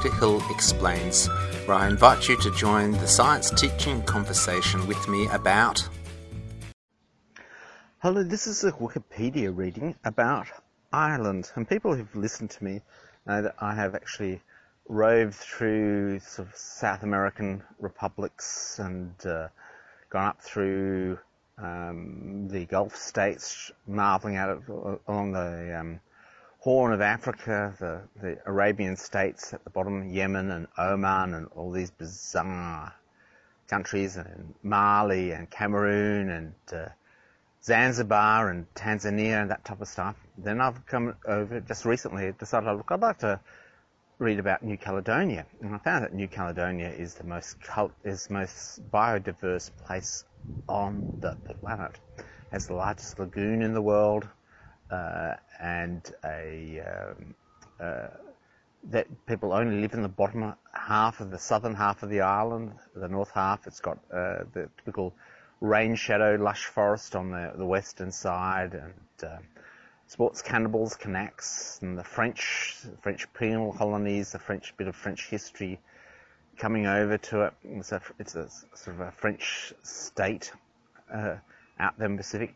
Peter Hill Explains, where I invite you to join the science teaching conversation with me about. Hello, this is a Wikipedia reading about Ireland, and people who've listened to me know that I have actually roved through sort of South American republics and uh, gone up through um, the Gulf states, marveling at it along the um, Horn of Africa, the, the Arabian states at the bottom, Yemen and Oman and all these bizarre countries, and Mali and Cameroon and uh, Zanzibar and Tanzania and that type of stuff. Then I've come over just recently, decided, look, I'd like to read about New Caledonia, and I found that New Caledonia is the most cult, is most biodiverse place on the planet. It has the largest lagoon in the world, uh, and a um, uh, that people only live in the bottom half of the southern half of the island. The north half, it's got uh, the typical rain shadow, lush forest on the, the western side, and uh, sports cannibals, Kanaks, and the French, French penal colonies, the French bit of French history coming over to it. It's a, it's a sort of a French state uh, out there in the Pacific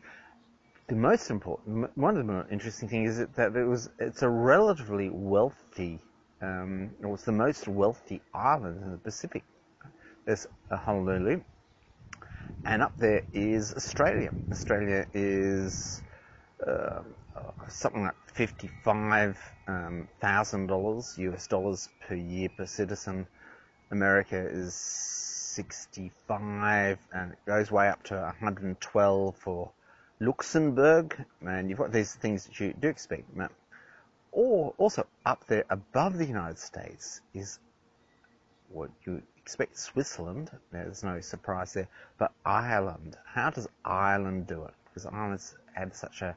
the most important, one of the more interesting things is that it was, it's a relatively wealthy, um, it was the most wealthy island in the Pacific. There's Honolulu, and up there is Australia. Australia is uh, something like fifty-five um, thousand dollars US dollars per year per citizen. America is sixty-five, and it goes way up to 112 for Luxembourg, and you've got these things that you do expect. Or also up there above the United States is what you expect Switzerland. There's no surprise there. But Ireland, how does Ireland do it? Because Ireland's had such a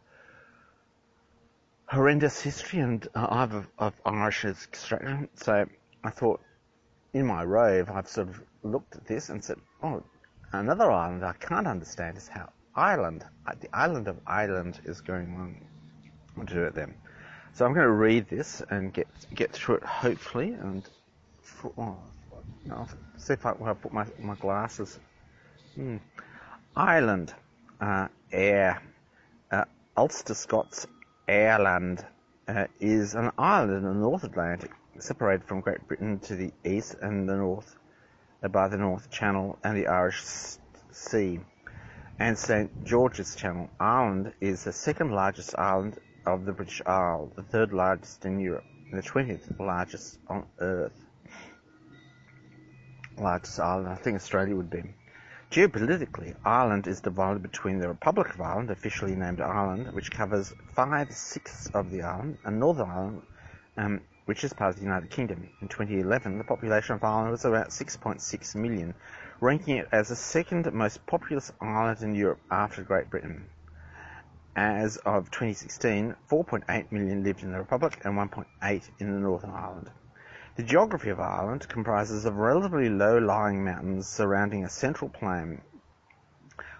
horrendous history and uh, of Irish extraction. So I thought in my rove, I've sort of looked at this and said, oh, another island I can't understand is how Ireland, uh, the island of Ireland is going on to do it then. So I'm going to read this and get get through it hopefully and for, oh, I'll see if I, when I put my, my glasses. Hmm. Ireland, uh, air, uh, Ulster Scots Airland uh, is an island in the North Atlantic, separated from Great Britain to the east and the north uh, by the North Channel and the Irish Sea and St George's Channel. Ireland is the second largest island of the British Isles, the third largest in Europe, and the 20th largest on Earth. Largest island, I think Australia would be. Geopolitically, Ireland is divided between the Republic of Ireland, officially named Ireland, which covers five-sixths of the island, and Northern Ireland, um, which is part of the United Kingdom. In 2011, the population of Ireland was about 6.6 million, ranking it as the second most populous island in Europe after Great Britain. As of 2016, 4.8 million lived in the Republic and 1.8 in the Northern Ireland. The geography of Ireland comprises of relatively low-lying mountains surrounding a central plain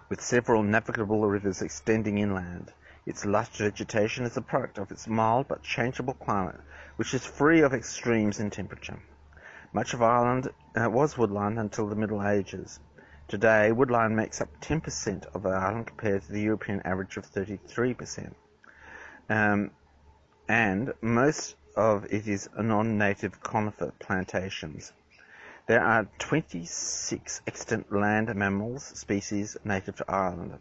with several navigable rivers extending inland. Its lush vegetation is a product of its mild but changeable climate, which is free of extremes in temperature. Much of Ireland uh, was woodland until the Middle Ages. Today, woodland makes up 10% of the island compared to the European average of 33%. Um, and most of it is non-native conifer plantations. There are 26 extant land mammals species native to Ireland.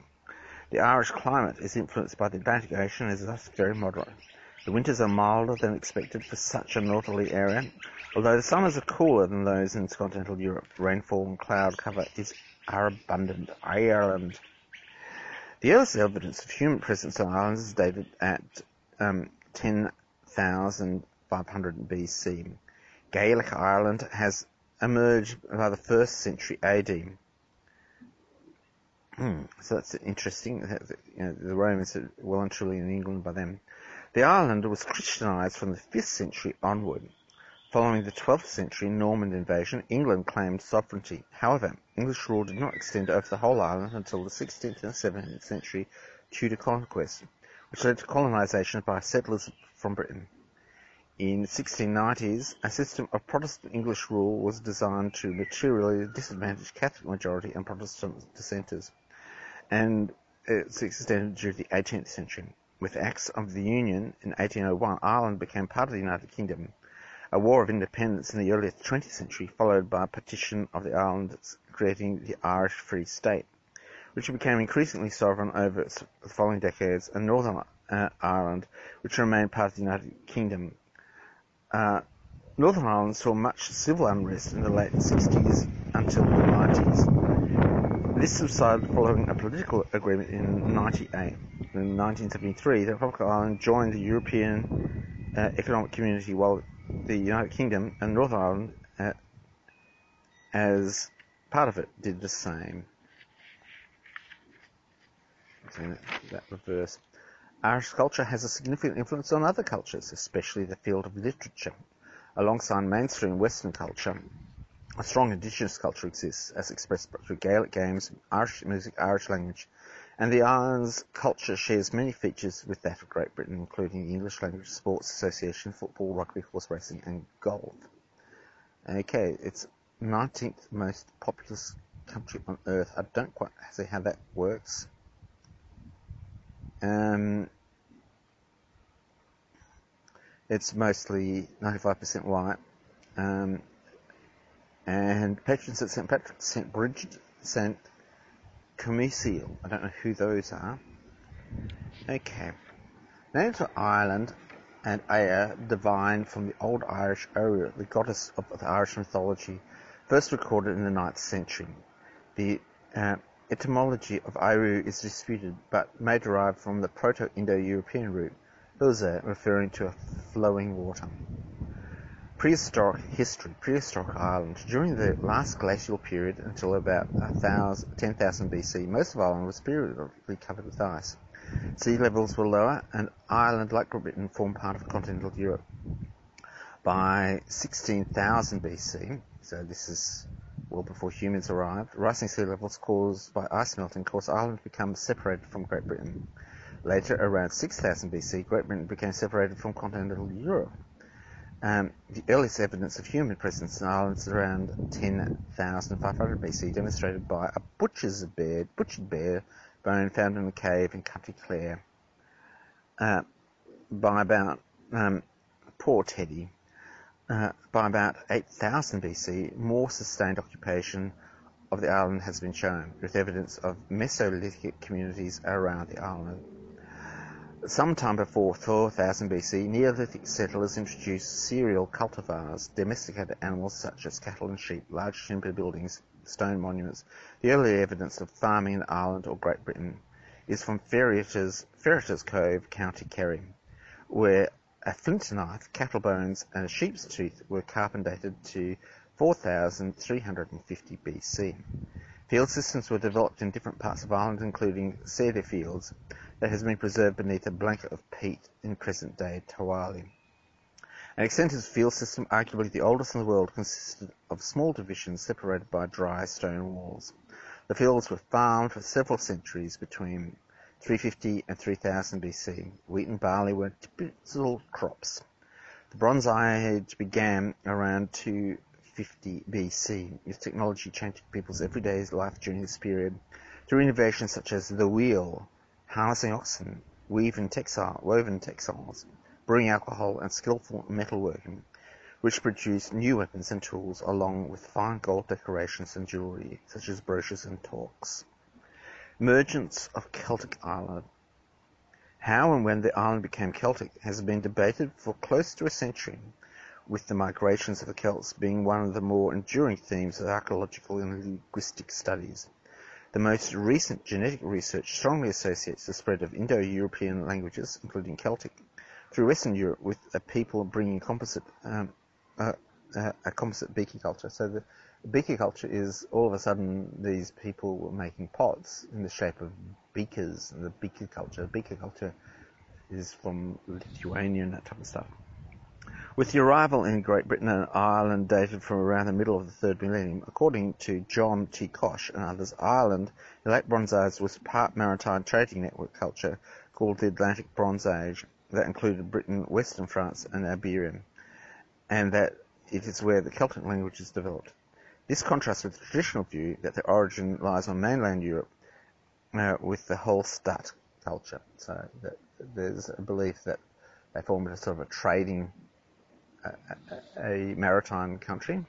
The Irish climate is influenced by the Atlantic Ocean and is thus very moderate. The winters are milder than expected for such a northerly area, although the summers are cooler than those in continental Europe. Rainfall and cloud cover is are abundant. Ireland. The earliest evidence of human presence on islands is dated at um, 10,500 BC. Gaelic Ireland has emerged by the first century AD. Hmm, so that's interesting. You know, the Romans are well and truly in England by then. The island was Christianized from the 5th century onward. Following the 12th century Norman invasion, England claimed sovereignty. However, English rule did not extend over the whole island until the 16th and 17th century Tudor conquest, which led to colonization by settlers from Britain. in 1690s, a system of Protestant English rule was designed to materially disadvantage Catholic majority and Protestant dissenters, and it extended during the 18th century. With Acts of the Union in 1801, Ireland became part of the United Kingdom. A war of independence in the early 20th century, followed by a partition of the islands, creating the Irish Free State, which became increasingly sovereign over the following decades, and Northern uh, Ireland, which remained part of the United Kingdom uh, Northern Ireland saw much civil unrest in the late 60s until the 90s. This subsided following a political agreement in 98. In 1973, the Republic of Ireland joined the European uh, Economic Community while the United Kingdom and Northern Ireland, uh, as part of it, did the same. That reverse. Irish culture has a significant influence on other cultures, especially the field of literature. Alongside mainstream Western culture, a strong indigenous culture exists, as expressed through Gaelic games, Irish music, Irish language, and the island's culture shares many features with that of Great Britain, including the English language, sports association, football, rugby, horse racing, and golf. Okay, it's 19th most populous country on earth. I don't quite see how that works. Um, it's mostly 95% white. Um, and patrons at St. Patrick's, St. Bridget, St. Comisiel. I don't know who those are. Okay. Names for Ireland and Aya, divine from the Old Irish Oireachd, the goddess of the Irish mythology, first recorded in the 9th century. The uh, etymology of Airu is disputed, but may derive from the Proto-Indo-European root "uza", referring to a flowing water. Prehistoric history. Prehistoric Ireland. During the last glacial period until about 10,000 BC, most of Ireland was periodically covered with ice. Sea levels were lower, and Ireland, like Great Britain, formed part of continental Europe. By 16,000 BC, so this is well before humans arrived, rising sea levels caused by ice melting caused Ireland to become separated from Great Britain. Later, around 6000 BC, Great Britain became separated from continental Europe. Um, the earliest evidence of human presence in Ireland is around 10,500 BC, demonstrated by a butcher's bear, butchered bear bone found in a cave in County Clare. Uh, by about um, poor Teddy, uh, by about 8000 BC, more sustained occupation of the island has been shown, with evidence of Mesolithic communities around the island. Sometime before 4000 BC, Neolithic settlers introduced cereal cultivars, domesticated animals such as cattle and sheep, large timber buildings, stone monuments. The early evidence of farming in Ireland or Great Britain is from Ferriter's, Ferriter's Cove, County Kerry, where a flint knife, cattle bones, and a sheep's tooth were carbon dated to 4350 BC. Field systems were developed in different parts of Ireland, including cedar fields, that has been preserved beneath a blanket of peat in present-day Tawali. An extensive field system, arguably the oldest in the world, consisted of small divisions separated by dry stone walls. The fields were farmed for several centuries between 350 and 3000 BC. Wheat and barley were typical crops. The Bronze Age began around 250 BC, with technology changing people's everyday life during this period through innovations such as the wheel, harnessing oxen, weaving textile, woven textiles, brewing alcohol, and skillful metalworking, which produced new weapons and tools along with fine gold decorations and jewelry, such as brooches and torques. Emergence of Celtic Ireland. How and when the island became Celtic has been debated for close to a century, with the migrations of the Celts being one of the more enduring themes of archaeological and linguistic studies. The most recent genetic research strongly associates the spread of Indo-European languages, including Celtic, through Western Europe with a people bringing composite, um, uh, uh, a composite beaker culture. So the beaker culture is all of a sudden these people were making pots in the shape of beakers, and the beaker culture. The Beaker culture is from Lithuania and that type of stuff. With the arrival in Great Britain and Ireland dated from around the middle of the third millennium, according to John T. Koch and others, Ireland in late Bronze Age was part maritime trading network culture called the Atlantic Bronze Age. that included Britain, Western France, and Iberia, and that it is where the Celtic language is developed. This contrasts with the traditional view that the origin lies on mainland Europe uh, with the whole Hallstatt culture. So there's a belief that they formed a sort of a trading, a maritime country.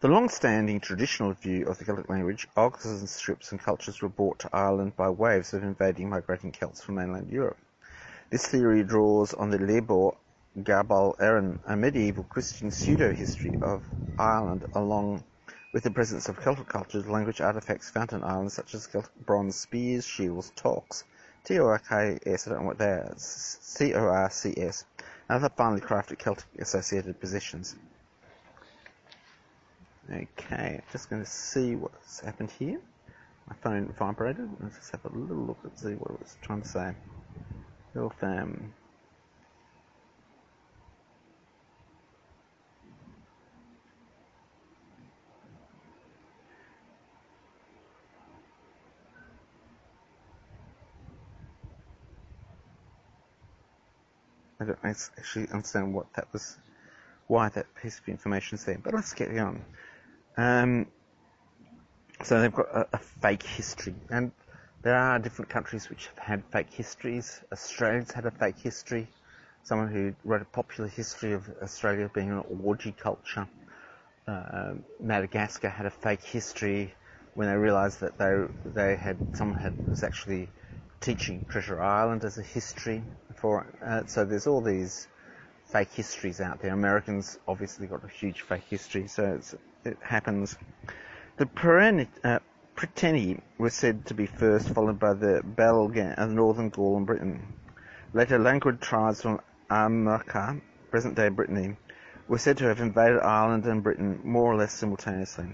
The long-standing traditional view of the Celtic language, Oxen strips and cultures were brought to Ireland by waves of invading migrating Celts from mainland Europe. This theory draws on the Lebor Gabal Erin, a medieval Christian pseudo-history of Ireland along with the presence of Celtic cultures, language artifacts found in Ireland such as Celtic bronze spears, shields, torcs, T-O-R-K-S, I don't know what they C-O-R-C-S, and other finely crafted Celtic associated positions. Okay, just going to see what's happened here. My phone vibrated. Let's just have a little look and see what it was trying to say. Little fam. Um, I don't actually understand what that was, why that piece of information is there. But let's get on. Um, so they've got a, a, fake history, and there are different countries which have had fake histories. Australia's had a fake history. Someone who wrote a popular history of Australia being an orgy culture. Uh, Madagascar had a fake history when they realised that they they had someone had was actually teaching Treasure Island as a history for uh, so there's all these fake histories out there. Americans obviously got a huge fake history, so it happens. The uh, Priteni was said to be first, followed by the Belgae and Northern Gaul and Britain. Later, languid tribes from Armagh, present-day Brittany, were said to have invaded Ireland and Britain more or less simultaneously.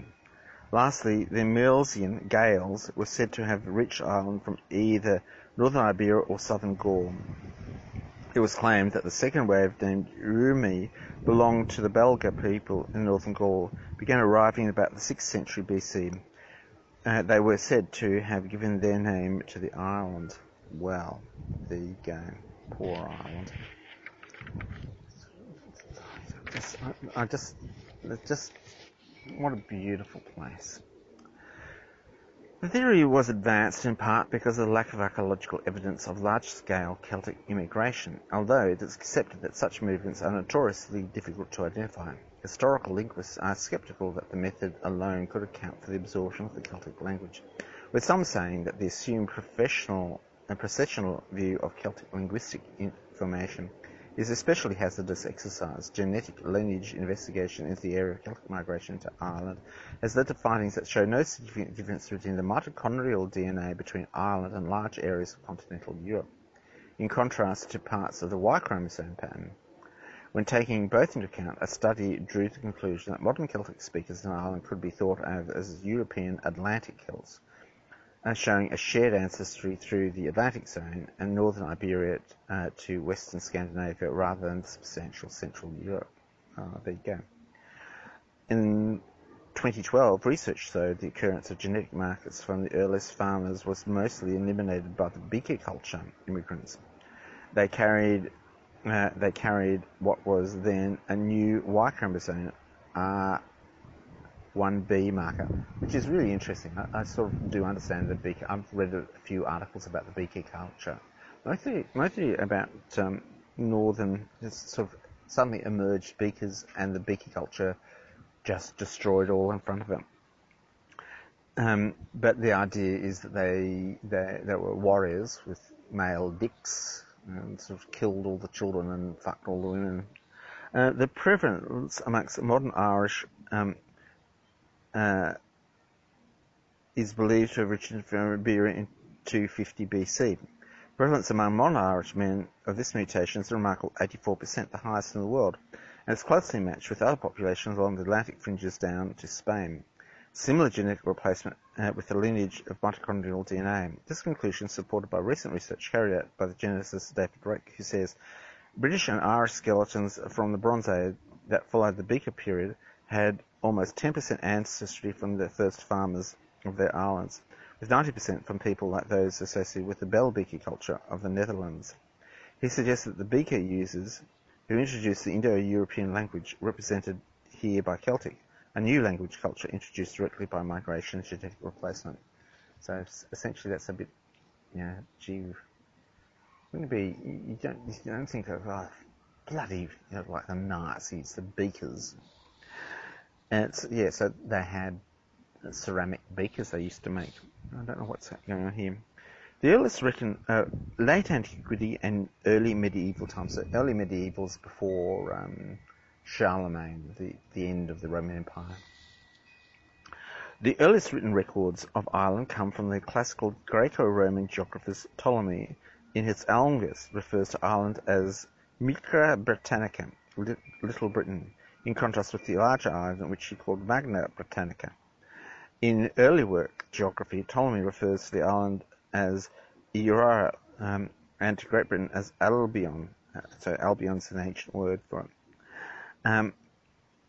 Lastly, the Milesian Gaels were said to have reached Ireland from either northern Iberia or southern Gaul. It was claimed that the second wave, named Euerni, belonged to the Belgae people in northern Gaul, began arriving in about the 6th century BC. Uh, they were said to have given their name to the island. Well, there you. Poor Ireland. I, I just, just, what a beautiful place. The theory was advanced in part because of the lack of archaeological evidence of large-scale Celtic immigration, although it is accepted that such movements are notoriously difficult to identify. Historical linguists are sceptical that the method alone could account for the absorption of the Celtic language, with some saying that the assumed professional and processional view of Celtic linguistic information is especially hazardous exercise. Genetic lineage investigation into the area of Celtic migration to Ireland has led to findings that show no significant difference between the mitochondrial DNA between Ireland and large areas of continental Europe, in contrast to parts of the Y chromosome pattern. When taking both into account, a study drew the conclusion that modern Celtic speakers in Ireland could be thought of as European Atlantic Celts, uh, showing a shared ancestry through the Atlantic zone and northern Iberia uh, to western Scandinavia rather than substantial central Europe. Uh, there you go. In 2012, research showed the occurrence of genetic markers from the earliest farmers was mostly eliminated by the beaker culture immigrants. They carried uh, they carried what was then a new Y chromosome, 1B marker, which is really interesting. I, I, sort of do understand the beaker. I've read a few articles about the beaker culture, mostly, mostly about um, northern, sort of suddenly emerged beakers and the beaker culture just destroyed all in front of them. Um, but the idea is that they, they, they were warriors with male dicks and sort of killed all the children and fucked all the women. Uh, the prevalence amongst modern Irish um, uh, is believed to have originated from Iberia in 250 BC. Prevalence among non-Irish men of this mutation is a remarkable 84%, the highest in the world, and is closely matched with other populations along the Atlantic fringes down to Spain. Similar genetic replacement uh, with the lineage of mitochondrial DNA. This conclusion is supported by recent research carried out by the geneticist David Reich, who says British and Irish skeletons from the Bronze Age that followed the Beaker period had almost 10% ancestry from the first farmers of their islands, with 90% from people like those associated with the Bell Beaker culture of the Netherlands. He suggests that the Beaker users who introduced the Indo-European language represented here by Celtic, a new language culture introduced directly by migration and genetic replacement. So essentially that's a bit, you know, gee, wouldn't it be, you don't, you don't think of, oh, bloody, you know, like the Nazis, the Beakers. And yeah, so they had ceramic beakers they used to make. I don't know what's going on here. The earliest written uh, late antiquity and early medieval times. So early medieval is before um, Charlemagne, the, the end of the Roman Empire. The earliest written records of Ireland come from the classical Greco-Roman geographer Ptolemy. In his Almagest refers to Ireland as Micra Britannica, Little Britain, in contrast with the larger island which he called Magna Britannica. In early work, geography, Ptolemy refers to the island as Eora um, and to Great Britain as Albion. Uh, so Albion's an ancient word for it. Um,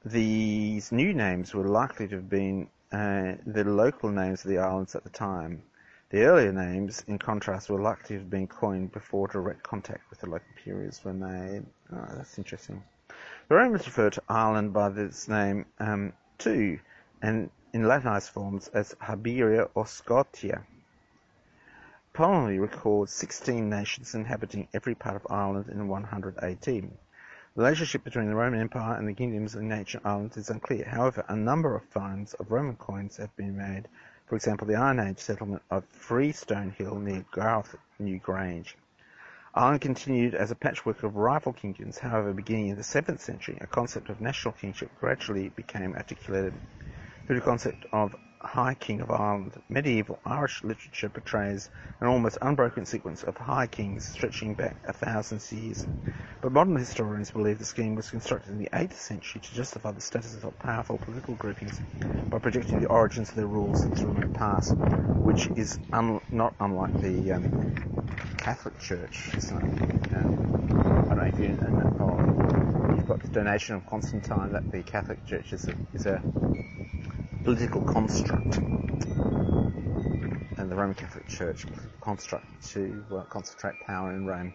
these new names were likely to have been uh, the local names of the islands at the time. The earlier names, in contrast, were likely to have been coined before direct contact with the local periods were made. Oh, that's interesting. The Romans referred to Ireland by this name um, too, and in Latinized forms as Hibernia or Scotia. Ptolemy records 16 nations inhabiting every part of Ireland in 100 AD. The relationship between the Roman Empire and the kingdoms in ancient Ireland is unclear. However, a number of finds of Roman coins have been made. For example, the Iron Age settlement of Freestone Hill near Garth Newgrange. Ireland continued as a patchwork of rival kingdoms. However, beginning in the 7th century, a concept of national kingship gradually became articulated through the concept of High King of Ireland. Medieval Irish literature portrays an almost unbroken sequence of High Kings stretching back a thousand years. But modern historians believe the scheme was constructed in the 8th century to justify the status of powerful political groupings by projecting the origins of their rules into the past, which is un- not unlike the um, Catholic Church? Um, I don't know if you know, you've got the donation of Constantine that the Catholic Church is a, is a political construct, and the Roman Catholic Church construct to concentrate power in Rome.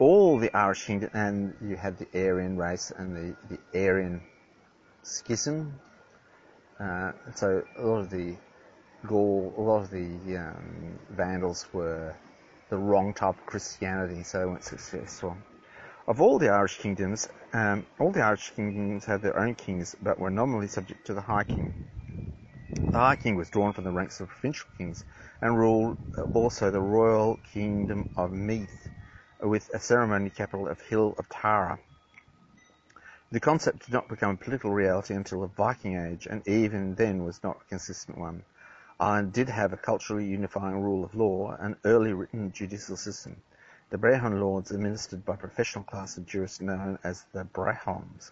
All the Irish kingdom, and you had the Arian race and the, the Arian schism. Uh, so a lot of the Gaul, a lot of the um, Vandals were the wrong type of Christianity, so they weren't successful. Of all the Irish kingdoms, um, all the Irish kingdoms had their own kings, but were nominally subject to the High King. The High King was drawn from the ranks of provincial kings and ruled also the royal kingdom of Meath, with a ceremony capital of Hill of Tara. The concept did not become a political reality until the Viking Age, and even then was not a consistent one. Ireland did have a culturally unifying rule of law, an early written judicial system. The Brehon laws administered by a professional class of jurists known as the Brehons.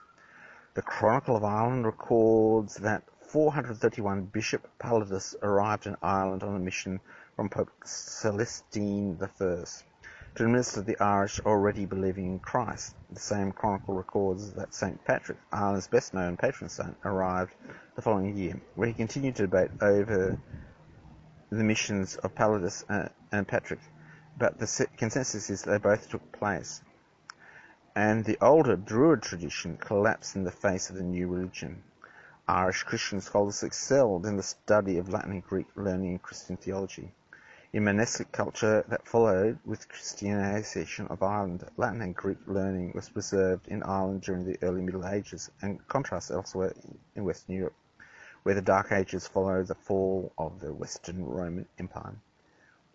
The Chronicle of Ireland records that 431 Bishop Palladius arrived in Ireland on a mission from Pope Celestine I to administer the Irish already believing in Christ. The same chronicle records that St. Patrick, Ireland's best known patron saint, arrived the following year, where he continued to debate over the missions of Palladius and Patrick, but the consensus is they both took place. And the older Druid tradition collapsed in the face of the new religion. Irish Christian scholars excelled in the study of Latin and Greek learning and Christian theology. In monastic culture that followed with Christianization of Ireland, Latin and Greek learning was preserved in Ireland during the early Middle Ages and contrasts elsewhere in Western Europe, where the Dark Ages followed the fall of the Western Roman Empire.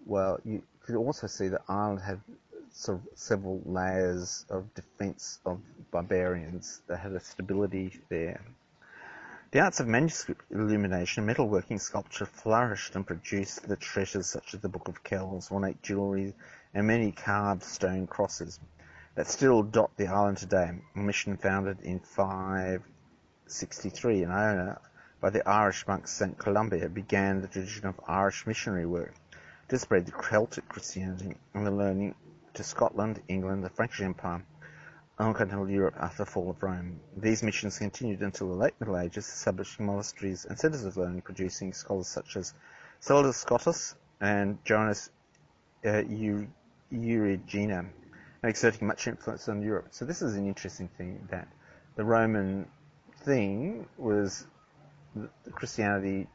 Well, you could also see that Ireland had sort of several layers of defence of barbarians that had a stability there the arts of manuscript illumination, and metalworking, sculpture flourished and produced the treasures such as the Book of Kells, ornate jewellery, and many carved stone crosses that still dot the island today. A mission founded in 563 in Iona by the Irish monk St. Columba began the tradition of Irish missionary work to spread the Celtic Christianity and the learning to Scotland, England, the French Empire, on continental Europe after the fall of Rome. These missions continued until the late Middle Ages, establishing monasteries and centres of learning, producing scholars such as Sedulius Scottus and Jonas uh, Eriugena. exerting much influence on Europe. So this is an interesting thing that the Roman thing was Christianity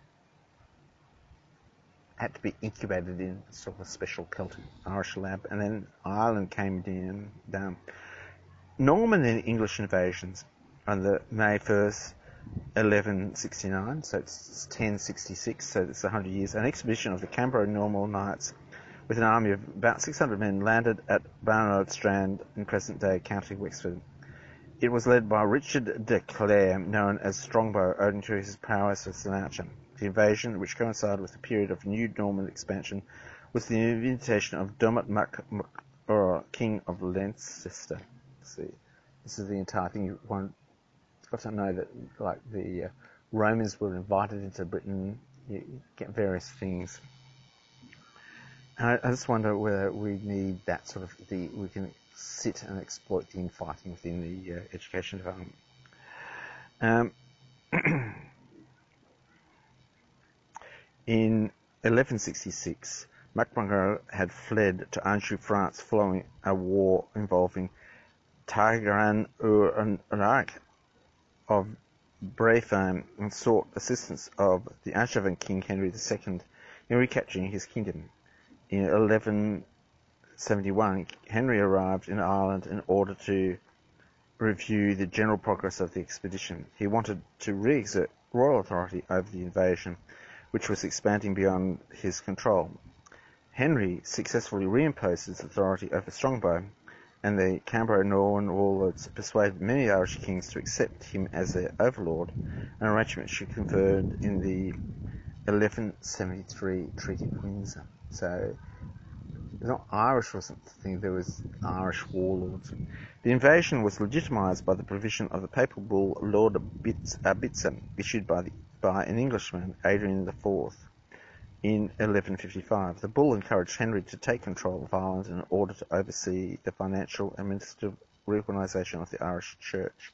had to be incubated in sort of a special Celtic Irish lab, and then Ireland came in down. Norman and English invasions on the May 1st, 1169, so it's 1066, so it's 100 years. An expedition of the Cambro-Norman Knights with an army of about 600 men landed at Barnard Strand in present-day County Wexford. It was led by Richard de Clare, known as Strongbow, owing to his prowess as an archer. The invasion, which coincided with the period of new Norman expansion, was the invitation of Dermot Mac, or King of Leinster. See, this is the entire thing. You want got to know that, like the uh, Romans were invited into Britain. You get various things. I, I just wonder whether we need that sort of the we can sit and exploit the infighting within the uh, education department. Um, in 1166, MacMurrough had fled to Anjou, France, following a war involving Tigran Ur of Breifne and sought assistance of the Angevin king Henry II in recapturing his kingdom. In 1171, Henry arrived in Ireland in order to review the general progress of the expedition. He wanted to re-exert royal authority over the invasion, which was expanding beyond his control. Henry successfully reimposed his authority over Strongbow, and the Cambro-Norman warlords persuaded many Irish kings to accept him as their overlord, an arrangement she confirmed in the 1173 Treaty of Windsor. So not Irish or something, there was Irish warlords. The invasion was legitimised by the provision of the papal bull Lauda Bitsa, uh, issued by, the, by an Englishman, Adrian IV, in 1155. The bull encouraged Henry to take control of Ireland in order to oversee the financial and administrative reorganisation of the Irish Church.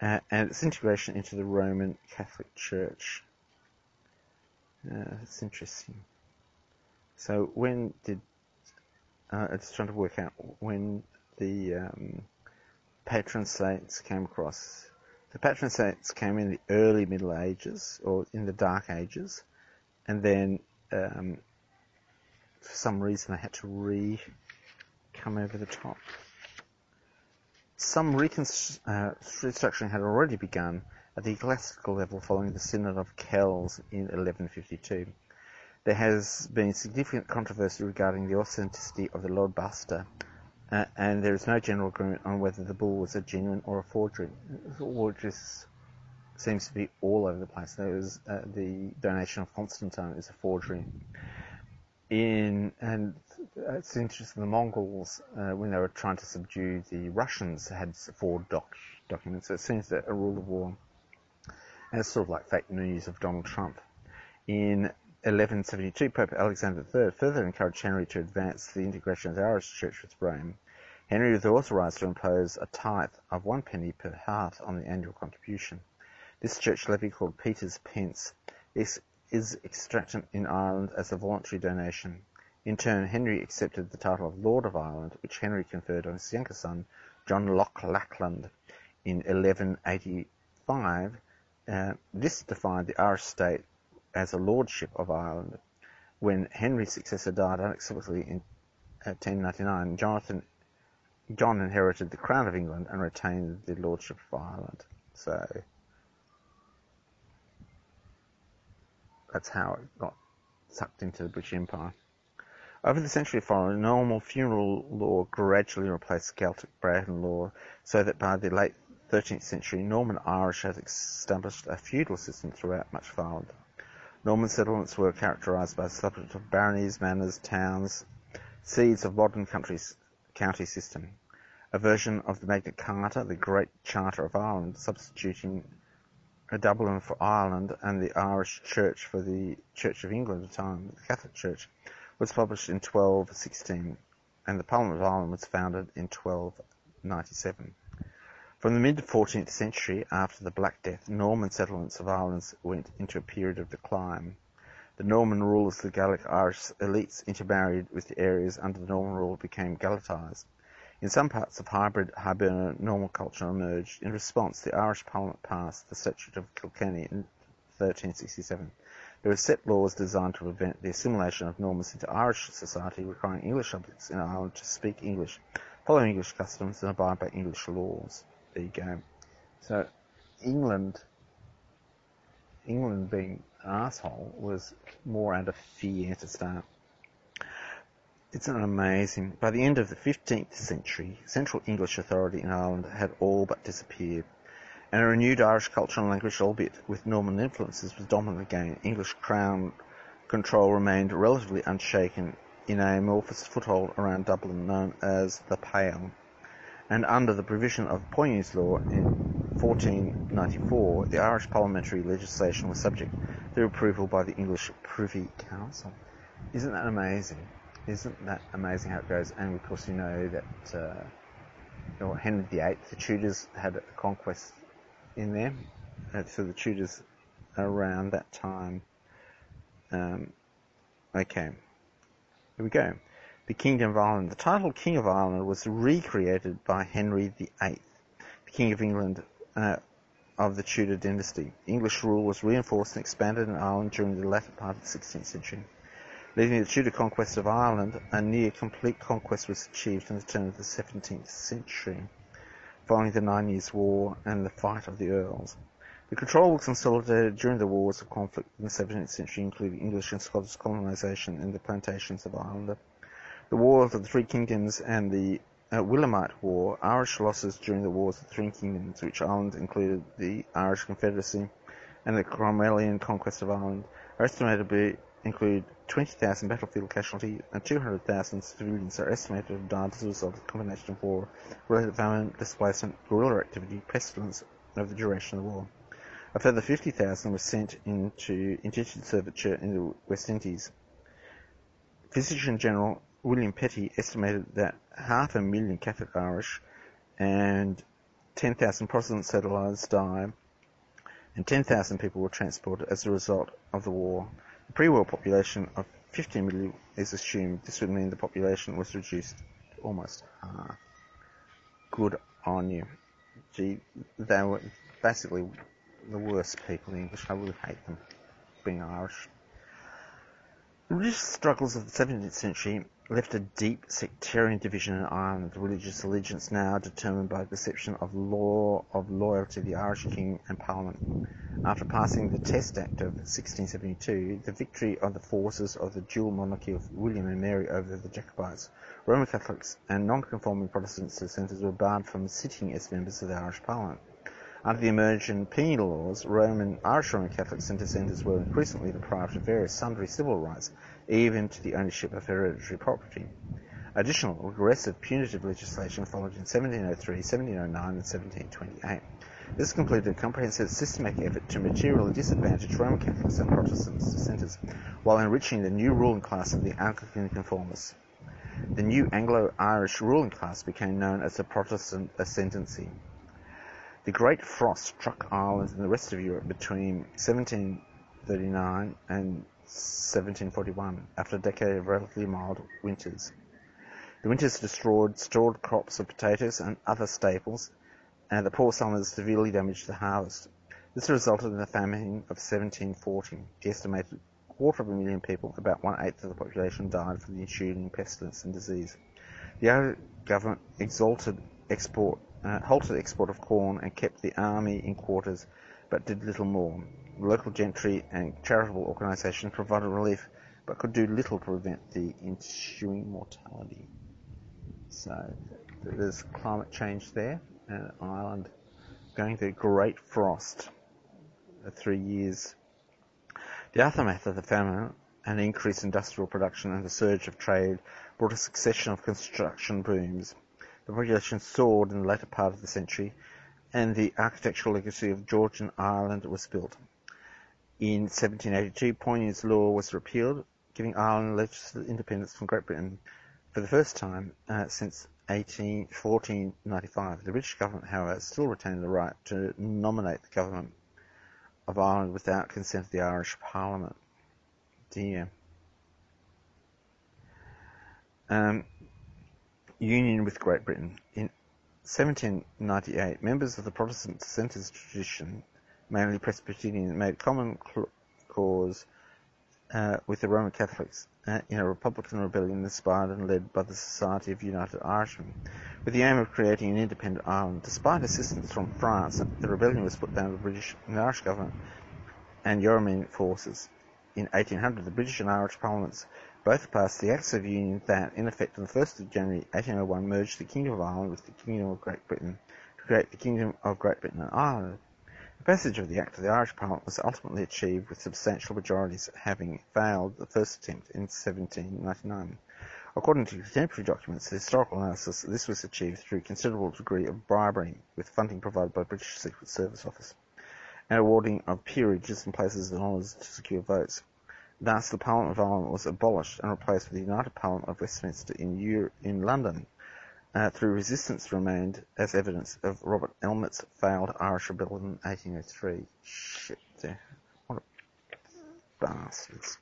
Uh, and its integration into the Roman Catholic Church. Uh, that's interesting. So when did uh, I just trying to work out when the um, patron saints came across? The patron saints came in the early Middle Ages or in the Dark Ages, and then um, for some reason they had to re come over the top. Some reconstruction uh, had already begun at the ecclesiastical level following the Synod of Kells in 1152. There has been significant controversy regarding the authenticity of the Lord Buster, uh, and there is no general agreement on whether the bull was a genuine or a forgery. Or just seems to be all over the place. There was uh, the donation of Constantine is a forgery. In and it's interesting. The Mongols, uh, when they were trying to subdue the Russians, had four doc- documents. So it seems that a rule of war, and it's sort of like fake news of Donald Trump. In 1172, Pope Alexander III further encouraged Henry to advance the integration of the Irish Church with Rome. Henry was authorised to impose a tithe of one penny per hearth on the annual contribution. This church levy, called Peter's Pence, is, is extracted in Ireland as a voluntary donation. In turn, Henry accepted the title of Lord of Ireland, which Henry conferred on his younger son, John Loch Lachlan, in 1185. Uh, this defined the Irish state as a lordship of Ireland. When Henry's successor died unexpectedly in 1099, Jonathan John inherited the crown of England and retained the lordship of Ireland. So that's how it got sucked into the British Empire. Over the century following, normal funeral law gradually replaced Celtic Brehon law, so that by the late 13th century, Norman Irish had established a feudal system throughout much of Ireland. Norman settlements were characterized by establishment of baronies, manors, towns, seeds of modern countries, county system. A version of the Magna Carta, the Great Charter of Ireland, substituting a Dublin for Ireland and the Irish Church for the Church of England at the time, the Catholic Church, was published in 1216, and the Parliament of Ireland was founded in 1297. From the mid-14th century, after the Black Death, Norman settlements of Ireland went into a period of decline. The Norman rulers, the Gaelic Irish elites intermarried with the areas under the Norman rule became Gaelicised. In some parts of hybrid Hiberno-Norman culture emerged. In response, the Irish Parliament passed the Statute of Kilkenny in 1367. There were set laws designed to prevent the assimilation of Normans into Irish society, requiring English subjects in Ireland to speak English, follow English customs, and abide by English laws. You go. So, England, England being an asshole was more out of fear to start. It's an amazing. By the end of the 15th century, central English authority in Ireland had all but disappeared, and a renewed Irish culture and language, albeit with Norman influences, was dominant again. English crown control remained relatively unshaken in a amorphous foothold around Dublin known as the Pale, and under the provision of Poynings Law in 1494, the Irish parliamentary legislation was subject to approval by the English Privy Council. Isn't that amazing? Isn't that amazing how it goes? And of course, you know that uh, Henry VIII, the Tudors had a conquest in there. Uh, so the Tudors around that time. Um, okay, here we go. The Kingdom of Ireland. The title King of Ireland was recreated by Henry VIII, the King of England uh, of the Tudor dynasty. English rule was reinforced and expanded in Ireland during the latter part of the 16th century. Leading to the Tudor conquest of Ireland, a near complete conquest was achieved in the turn of the 17th century, following the Nine Years' War and the fight of the Earls. The control was consolidated during the wars of conflict in the 17th century, including English and Scottish colonisation in the plantations of Ireland. The Wars of the Three Kingdoms and the uh, War, Irish losses during the Wars of the Three Kingdoms, which Ireland included the Irish Confederacy and the Cromwellian conquest of Ireland, are estimated to include 20,000 battlefield casualties and 200,000 civilians are estimated to have died as a result of the combination of war-related famine, displacement, guerrilla activity, pestilence over the duration of the war. A further 50,000 were sent into indentured servitude in the West Indies. Physician General William Petty estimated that half a million Catholic Irish and 10,000 Protestant settlers died, and 10,000 people were transported as a result of the war The pre-war population of 15 million is assumed. This would mean the population was reduced to almost half. Good on you. Gee, they were basically the worst people in English. I really hate them, being Irish. Religious struggles of the 17th century left a deep sectarian division in Ireland, religious allegiance now determined by perception of law of loyalty to the Irish King and Parliament. After passing the Test Act of 1672, the victory of the forces of the dual monarchy of William and Mary over the Jacobites, Roman Catholics and non-conforming Protestant dissenters were barred from sitting as members of the Irish Parliament. Under the emergent penal laws, Roman Irish Roman Catholics and dissenters were increasingly deprived of various sundry civil rights, even to the ownership of hereditary property. Additional regressive punitive legislation followed in 1703, 1709 and 1728. This completed a comprehensive systematic effort to materially disadvantage Roman Catholics and Protestant dissenters, while enriching the new ruling class of the Anglican conformists. The new Anglo-Irish ruling class became known as the Protestant Ascendancy. The Great Frost struck Ireland and the rest of Europe between 1739 and 1741, after a decade of relatively mild winters. The winters destroyed stored crops of potatoes and other staples, and the poor summers severely damaged the harvest. This resulted in the famine of 1740. The estimated quarter of a million people, about one-eighth of the population, died from the ensuing pestilence and disease. The Irish government exalted export uh, halted export of corn and kept the army in quarters, but did little more. Local gentry and charitable organisations provided relief, but could do little to prevent the ensuing mortality. So there's climate change there, and Ireland going through great frost for three years. The aftermath of the famine and increased industrial production and the surge of trade brought a succession of construction booms. The population soared in the latter part of the century, and the architectural legacy of Georgian Ireland was built. In 1782, Poynings Law was repealed, giving Ireland legislative independence from Great Britain for the first time uh, since 18, 1495. The British government, however, still retained the right to nominate the government of Ireland without consent of the Irish Parliament. dear. Um, union with Great Britain. In 1798, members of the Protestant dissenters tradition, mainly Presbyterian, made common cause uh, with the Roman Catholics uh, in a Republican rebellion inspired and led by the Society of United Irishmen, with the aim of creating an independent Ireland. Despite assistance from France, the rebellion was put down by the British and Irish government and European forces. In 1800, the British and Irish parliaments both passed the Acts of Union that, in effect on the 1st of January 1801, merged the Kingdom of Ireland with the Kingdom of Great Britain to create the Kingdom of Great Britain and Ireland. The passage of the Act of the Irish Parliament was ultimately achieved with substantial majorities having failed the first attempt in 1799. According to contemporary documents, the historical analysis, this was achieved through a considerable degree of bribery with funding provided by British Secret Service Office and awarding of peerages and places of honours to secure votes. Thus, the Parliament of Ireland was abolished and replaced with the United Parliament of Westminster in, in London uh, through resistance remained as evidence of Robert Emmet's failed Irish rebellion in 1803. Shit, what a bastards.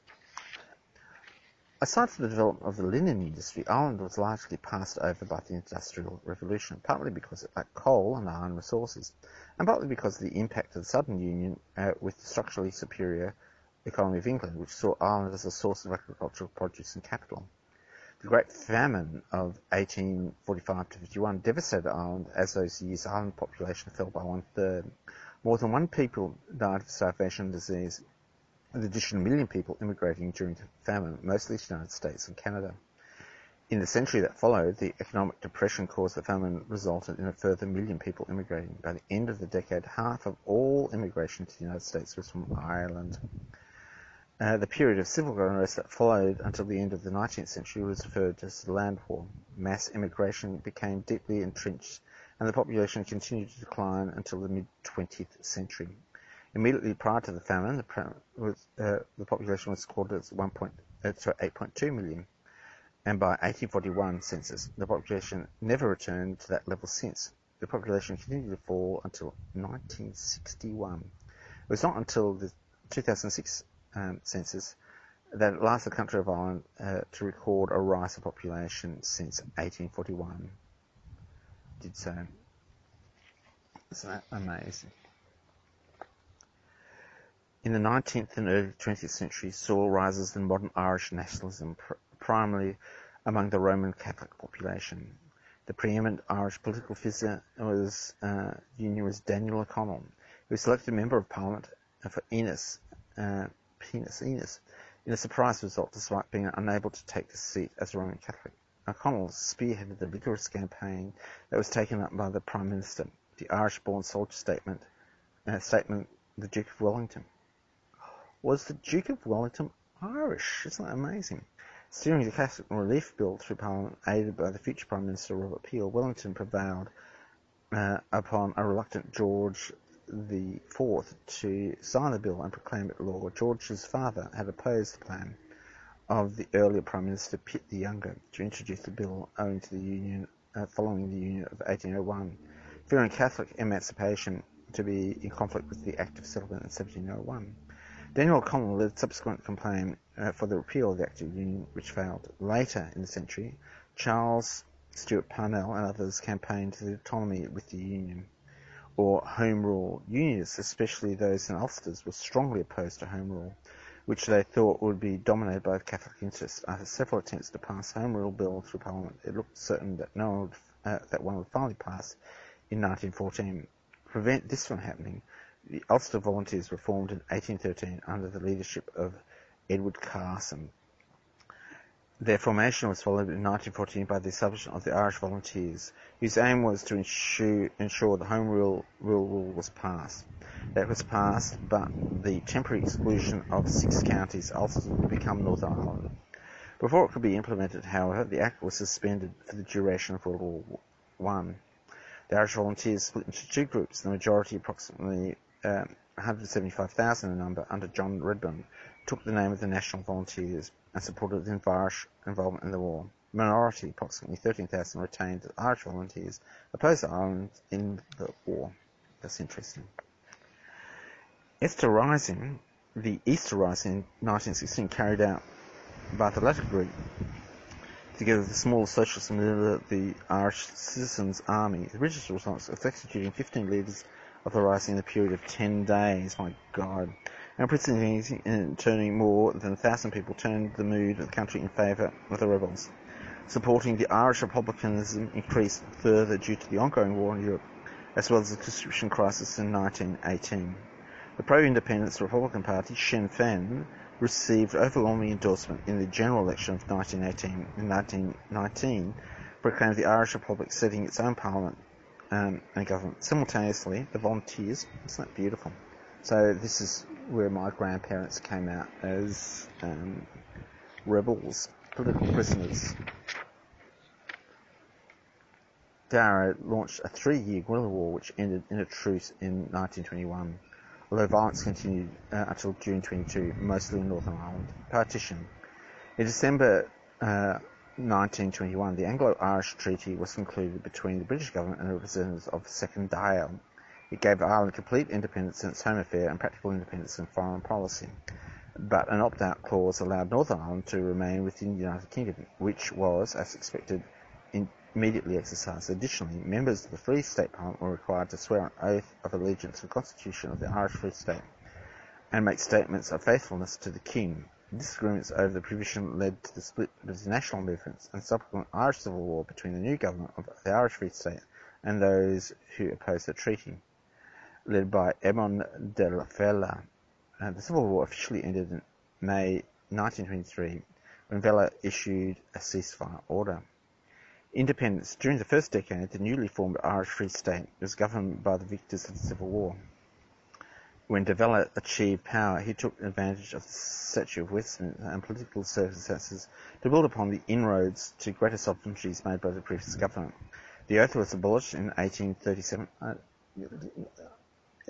Aside from the development of the linen industry, Ireland was largely passed over by the Industrial Revolution, partly because it lacked coal and iron resources, and partly because of the impact of the Southern Union uh, with structurally superior economy of England, which saw Ireland as a source of agricultural produce and capital. The Great Famine of 1845 to 51 devastated Ireland as those years Ireland population fell by one third. More than one people died of starvation and disease, with additional million people immigrating during the famine, mostly to the United States and Canada. In the century that followed, the economic depression caused the famine resulted in a further million people immigrating. By the end of the decade, half of all immigration to the United States was from Ireland. Uh, the period of civil unrest that followed until the end of the 19th century was referred to as the Land War. Mass immigration became deeply entrenched and the population continued to decline until the mid-20th century. Immediately prior to the famine, the, was, uh, the population was quartered at 1. Point, uh, 8.2 million, and by 1841 census, the population never returned to that level since. The population continued to fall until 1961. It was not until the 2006 um, census that last the country of Ireland uh, to record a rise of population since 1841. Did so. Isn't that amazing? In the 19th and early 20th century saw rises in modern Irish nationalism, pr- primarily among the Roman Catholic population. The preeminent Irish political figure was uh, union was Daniel O'Connell, who was elected member of Parliament for Ennis uh, Penis Enos in a surprise result despite being unable to take the seat as a Roman Catholic. O'Connell spearheaded the vigorous campaign that was taken up by the Prime Minister, the Irish-born soldier statement, uh, statement, the Duke of Wellington. Was the Duke of Wellington Irish? Isn't that amazing? Steering the Catholic Relief Bill through Parliament, aided by the future Prime Minister Robert Peel, Wellington prevailed uh, upon a reluctant George the Fourth to sign the bill and proclaim it law. George's father had opposed the plan of the earlier Prime Minister Pitt the Younger to introduce the bill owing to the Union, uh, following the Union of 1801, fearing Catholic emancipation to be in conflict with the Act of Settlement in 1701. Daniel O'Connell led subsequent campaign uh, for the repeal of the Act of Union, which failed. Later in the century, Charles Stuart Parnell and others campaigned for autonomy with the Union or Home Rule. Unionists, especially those in Ulster's, were strongly opposed to Home Rule, which they thought would be dominated by Catholic interests. After several attempts to pass Home Rule Bill through Parliament, it looked certain that no one would, uh, that one would finally pass in 1914. To prevent this from happening, the Ulster Volunteers were formed in 1813 under the leadership of Edward Carson. Their formation was followed in 1914 by the establishment of the Irish Volunteers, whose aim was to ensure, ensure the Home Rule, rule Rule was passed. That was passed, but the temporary exclusion of six counties, Ulster would become Northern Ireland. Before it could be implemented, however, the Act was suspended for the duration of World War I. The Irish Volunteers split into two groups, the majority, approximately um, 175,000 in number, under John Redmond, took the name of the National Volunteers and supported the Irish involvement in the war. Minority, approximately 13,000, retained Irish volunteers, opposed Ireland in the war. That's interesting. Easter Rising the Easter Rising in 1916 carried out by the latter group, together with the small socialist and the Irish Citizens Army, the British response was executing 15 leaders of the rising in a period of 10 days. My God. In turning more than a thousand people turned the mood of the country in favour of the rebels. Supporting the Irish republicanism increased further due to the ongoing war in Europe, as well as the conscription crisis in 1918. The pro-independence Republican Party, Sinn Féin, received overwhelming endorsement in the general election of 1918. In 1919, proclaimed the Irish Republic setting its own parliament um, and government. Simultaneously, the volunteers, isn't that beautiful? So this is where my grandparents came out as um, rebels, political prisoners. Darrow launched a three-year guerrilla war which ended in a truce in 1921 although violence continued uh, until June 22, mostly in Northern Ireland. Partition. In December uh, 1921, the Anglo-Irish Treaty was concluded between the British government and the representatives of the Second Dáil. It gave Ireland complete independence in its home affair and practical independence in foreign policy. But an opt-out clause allowed Northern Ireland to remain within the United Kingdom, which was, as expected, immediately exercised. Additionally, members of the Free State Parliament were required to swear an oath of allegiance to the Constitution of the Irish Free State and make statements of faithfulness to the King. Disagreements over the provision led to the split of the national movements and subsequent Irish civil war between the new government of the Irish Free State and those who opposed the treaty, led by Eamon de la. Uh, the civil war officially ended in May 1923 when Vella issued a ceasefire order. Independence. During the first decade, the newly formed Irish Free State was governed by the victors of the Civil War. When De Vella achieved power, he took advantage of the Statute of Westminster and political circumstances to build upon the inroads to greater sovereignties made by the previous government. The oath was abolished in 1837.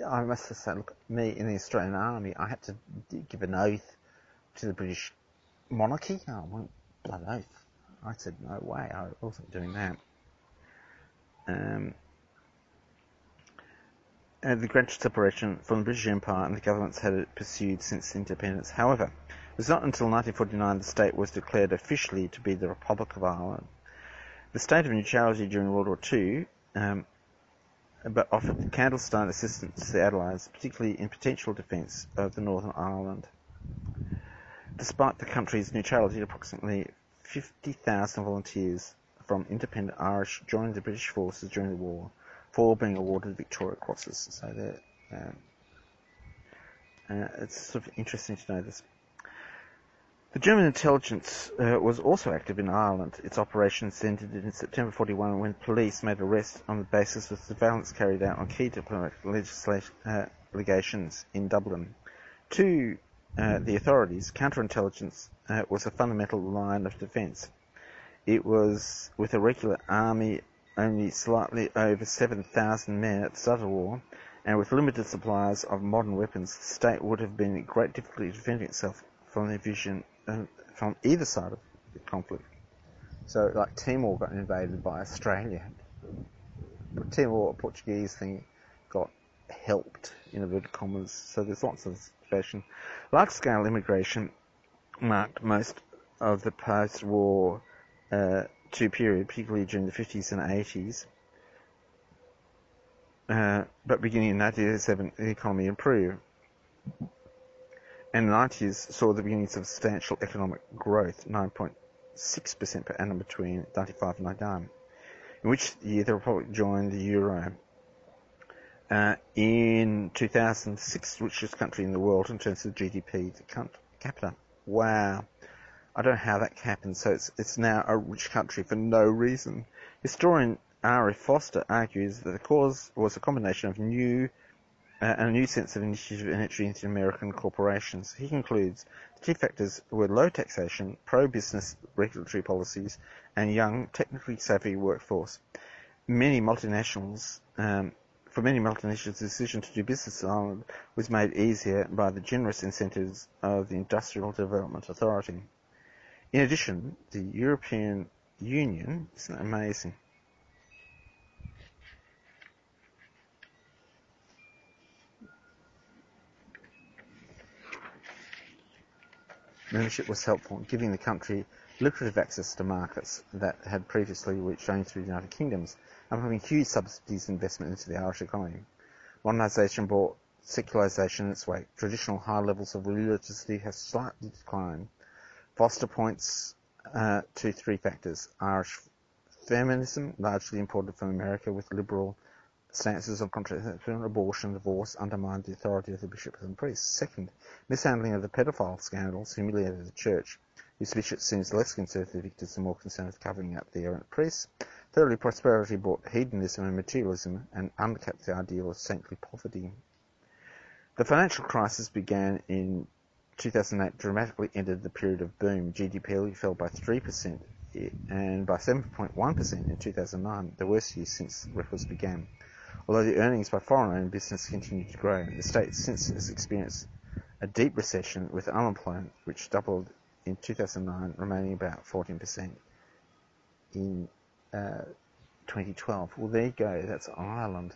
I, I must say, look, me in the Australian Army, I had to give an oath to the British monarchy. Oh, one blood oath. I said, no way, I wasn't doing that. Um, the gradual separation from the British Empire and the governments had it pursued since independence. However, it was not until 1949 the state was declared officially to be the Republic of Ireland. The state of neutrality during World War II, um, but offered clandestine assistance to the Allies, particularly in potential defence of the Northern Ireland. Despite the country's neutrality, approximately 50,000 volunteers from independent Irish joined the British forces during the war, four being awarded Victoria Crosses. So um, uh, it's sort of interesting to know this. The German intelligence uh, was also active in Ireland. Its operations ended in September 41 when police made arrests on the basis of surveillance carried out on key diplomatic uh, legations in Dublin. To uh, the authorities, counterintelligence uh, was a fundamental line of defence. It was, with a regular army only slightly over 7,000 men at the start of the war, and with limited supplies of modern weapons, the state would have been in great difficulty defending itself from the invasion uh, from either side of the conflict. So, like Timor got invaded by Australia. Timor, Portuguese thing, got helped in inverted commas. So there's lots of fashion. Large-scale immigration marked most of the post-war uh, two period, particularly during the 50s and 80s. Uh, but beginning in 1987, the economy improved. And the 90s saw the beginnings of substantial economic growth, 9.6% per annum between 95 and 99, in which year the Republic joined the Euro. Uh, in 2006, richest country in the world in terms of GDP per capita. Wow. I don't know how that happened. So it's, it's now a rich country for no reason. Historian R.F. Foster argues that the cause was a combination of new and a new sense of initiative and entry into American corporations. He concludes the key factors were low taxation, pro-business regulatory policies, and young, technically savvy workforce. Many multinationals um, for many multinationals, the decision to do business in Ireland was made easier by the generous incentives of the Industrial Development Authority. In addition, the European Union, isn't amazing? Membership was helpful in giving the country lucrative access to markets that had previously reached only through the United Kingdoms and providing huge subsidies and investment into the Irish economy. Modernisation brought secularisation in its wake. Traditional high levels of religiosity have slightly declined. Foster points uh, to three factors. Irish feminism, largely imported from America with liberal stances on contraception, abortion, divorce undermined the authority of the bishops and priests. Second, mishandling of the pedophile scandals humiliated the church, whose bishops seems less concerned with the victims and more concerned with covering up the errant priests. Thirdly, prosperity brought hedonism and materialism and undercut the ideal of saintly poverty. The financial crisis began in 2008 dramatically ended the period of boom. GDP fell by 3% and by 7.1% in 2009, the worst year since records began. Although the earnings by foreign-owned business continued to grow, the state since has experienced a deep recession with unemployment, which doubled in 2009, remaining about 14% in uh, 2012. Well, there you go. That's Ireland.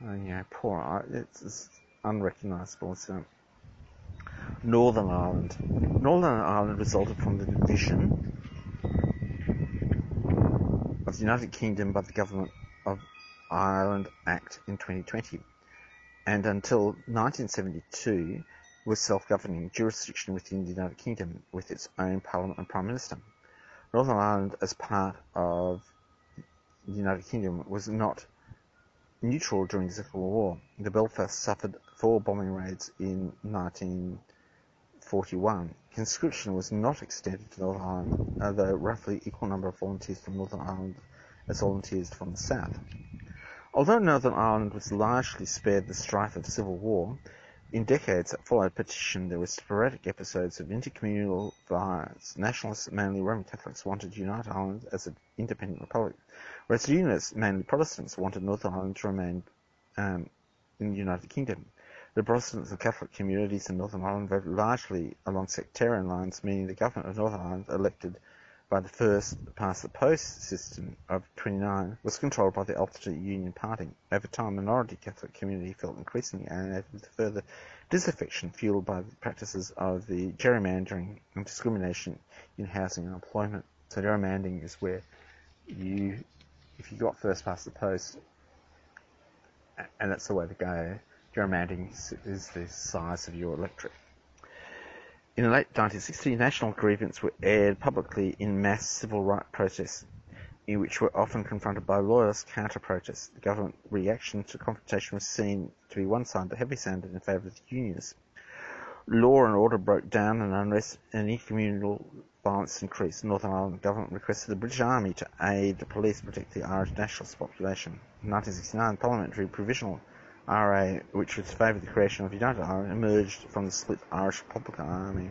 Yeah, poor Ireland. It's, it's unrecognisable. So, Northern Ireland. Northern Ireland resulted from the division of the United Kingdom by the Government of Ireland Act in 2020, and until 1972 was self-governing jurisdiction within the United Kingdom with its own Parliament and Prime Minister. Northern Ireland, as part of the United Kingdom, was not neutral during the Civil War. The Belfast suffered four bombing raids in 1941. Conscription was not extended to Northern Ireland, although roughly equal number of volunteers from Northern Ireland as volunteers from the South. Although Northern Ireland was largely spared the strife of civil war, in decades that followed partition there were sporadic episodes of intercommunal violence. Nationalists, mainly Roman Catholics, wanted to unite Ireland as an independent republic, whereas Unionists, mainly Protestants, wanted Northern Ireland to remain um, in the United Kingdom. The Protestants and Catholic communities in Northern Ireland voted largely along sectarian lines, meaning the government of Northern Ireland elected by the first past the post system of 29 was controlled by the Ulster Union Party. Over time, the minority Catholic community felt increasingly alienated with further disaffection fueled by the practices of the gerrymandering and discrimination in housing and employment. So gerrymandering is where you, if you got first past the post, and that's the way to go, gerrymandering is the size of your electorate. In the late 1960s, national grievances were aired publicly in mass civil rights protests, in which were often confronted by loyalist counter-protests. The government reaction to confrontation was seen to be one-sided, heavy-handed in favour of the unions. Law and order broke down and unrest and intercommunal violence increased. The Northern Ireland government requested the British Army to aid the police protect the Irish nationalist population. In 1969, parliamentary provisional IRA, which was favoured the creation of United Ireland, emerged from the split Irish Republican Army.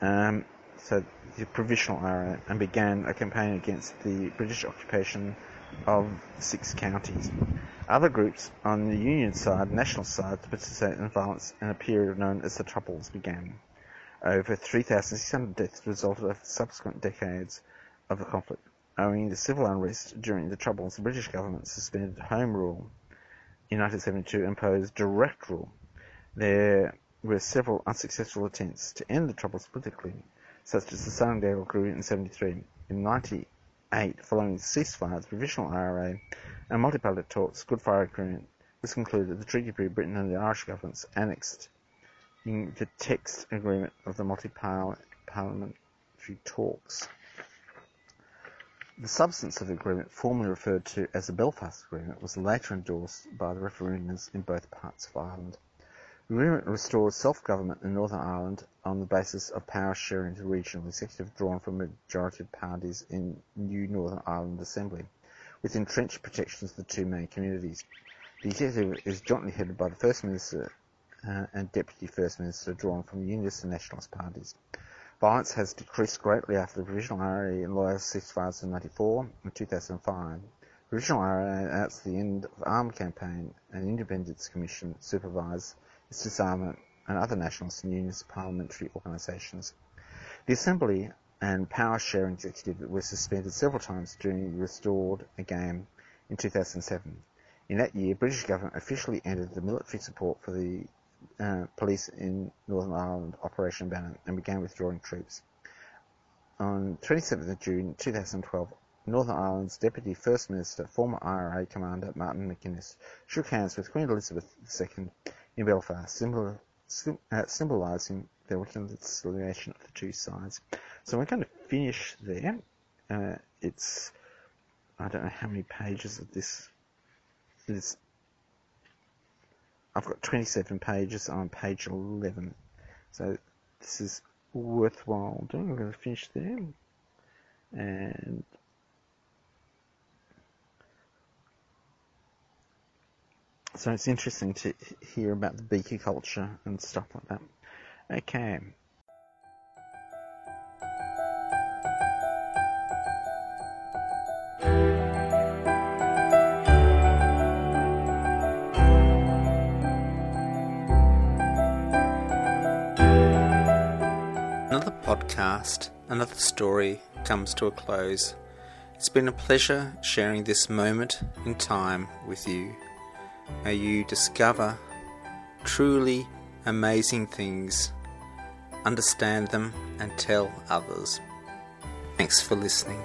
Um, so the Provisional IRA, and began a campaign against the British occupation of six counties. Other groups on the Union side, national side, participated in violence in a period known as the Troubles began. Over 3,600 deaths resulted of subsequent decades of the conflict. Owing to civil unrest during the Troubles, the British government suspended Home Rule in 1972 imposed direct rule. There were several unsuccessful attempts to end the troubles politically, such as the Sunningdale Agreement in 73. In 98, following ceasefire, the Provisional IRA and multi-party talks, Good Friday Agreement was concluded. The treaty between Britain and the Irish governments annexed in the text agreement of the multi-party parliamentary talks. The substance of the agreement, formerly referred to as the Belfast Agreement, was later endorsed by the referendums in both parts of Ireland. The agreement restored self-government in Northern Ireland on the basis of power sharing to regional executive drawn from majority parties in new Northern Ireland Assembly, with entrenched protections of the two main communities. The executive is jointly headed by the First Minister uh, and Deputy First Minister drawn from Unionist and Nationalist parties. Violence has decreased greatly after the Provisional ceasefires in 1994 and 2005. The Provisional IRA announced the end of armed campaign and Independence Commission supervised its disarmament and other nationalist and unionist parliamentary organisations. The Assembly and power sharing executive were suspended several times during the restored again in 2007. In that year, British government officially ended the military support for the uh, police in Northern Ireland Operation Banner and began withdrawing troops. On 27th of June 2012, Northern Ireland's Deputy First Minister, former IRA Commander Martin McGuinness, shook hands with Queen Elizabeth II in Belfast, uh, symbolising the reconciliation of the two sides. So we're going to finish there. Uh, it's I don't know how many pages of this. This I've got 27 pages on page 11, so this is worthwhile doing. I'm going to finish there, and so it's interesting to hear about the beaker culture and stuff like that. Okay. Another story comes to a close. It's been a pleasure sharing this moment in time with you. May you discover truly amazing things, understand them, and tell others. Thanks for listening.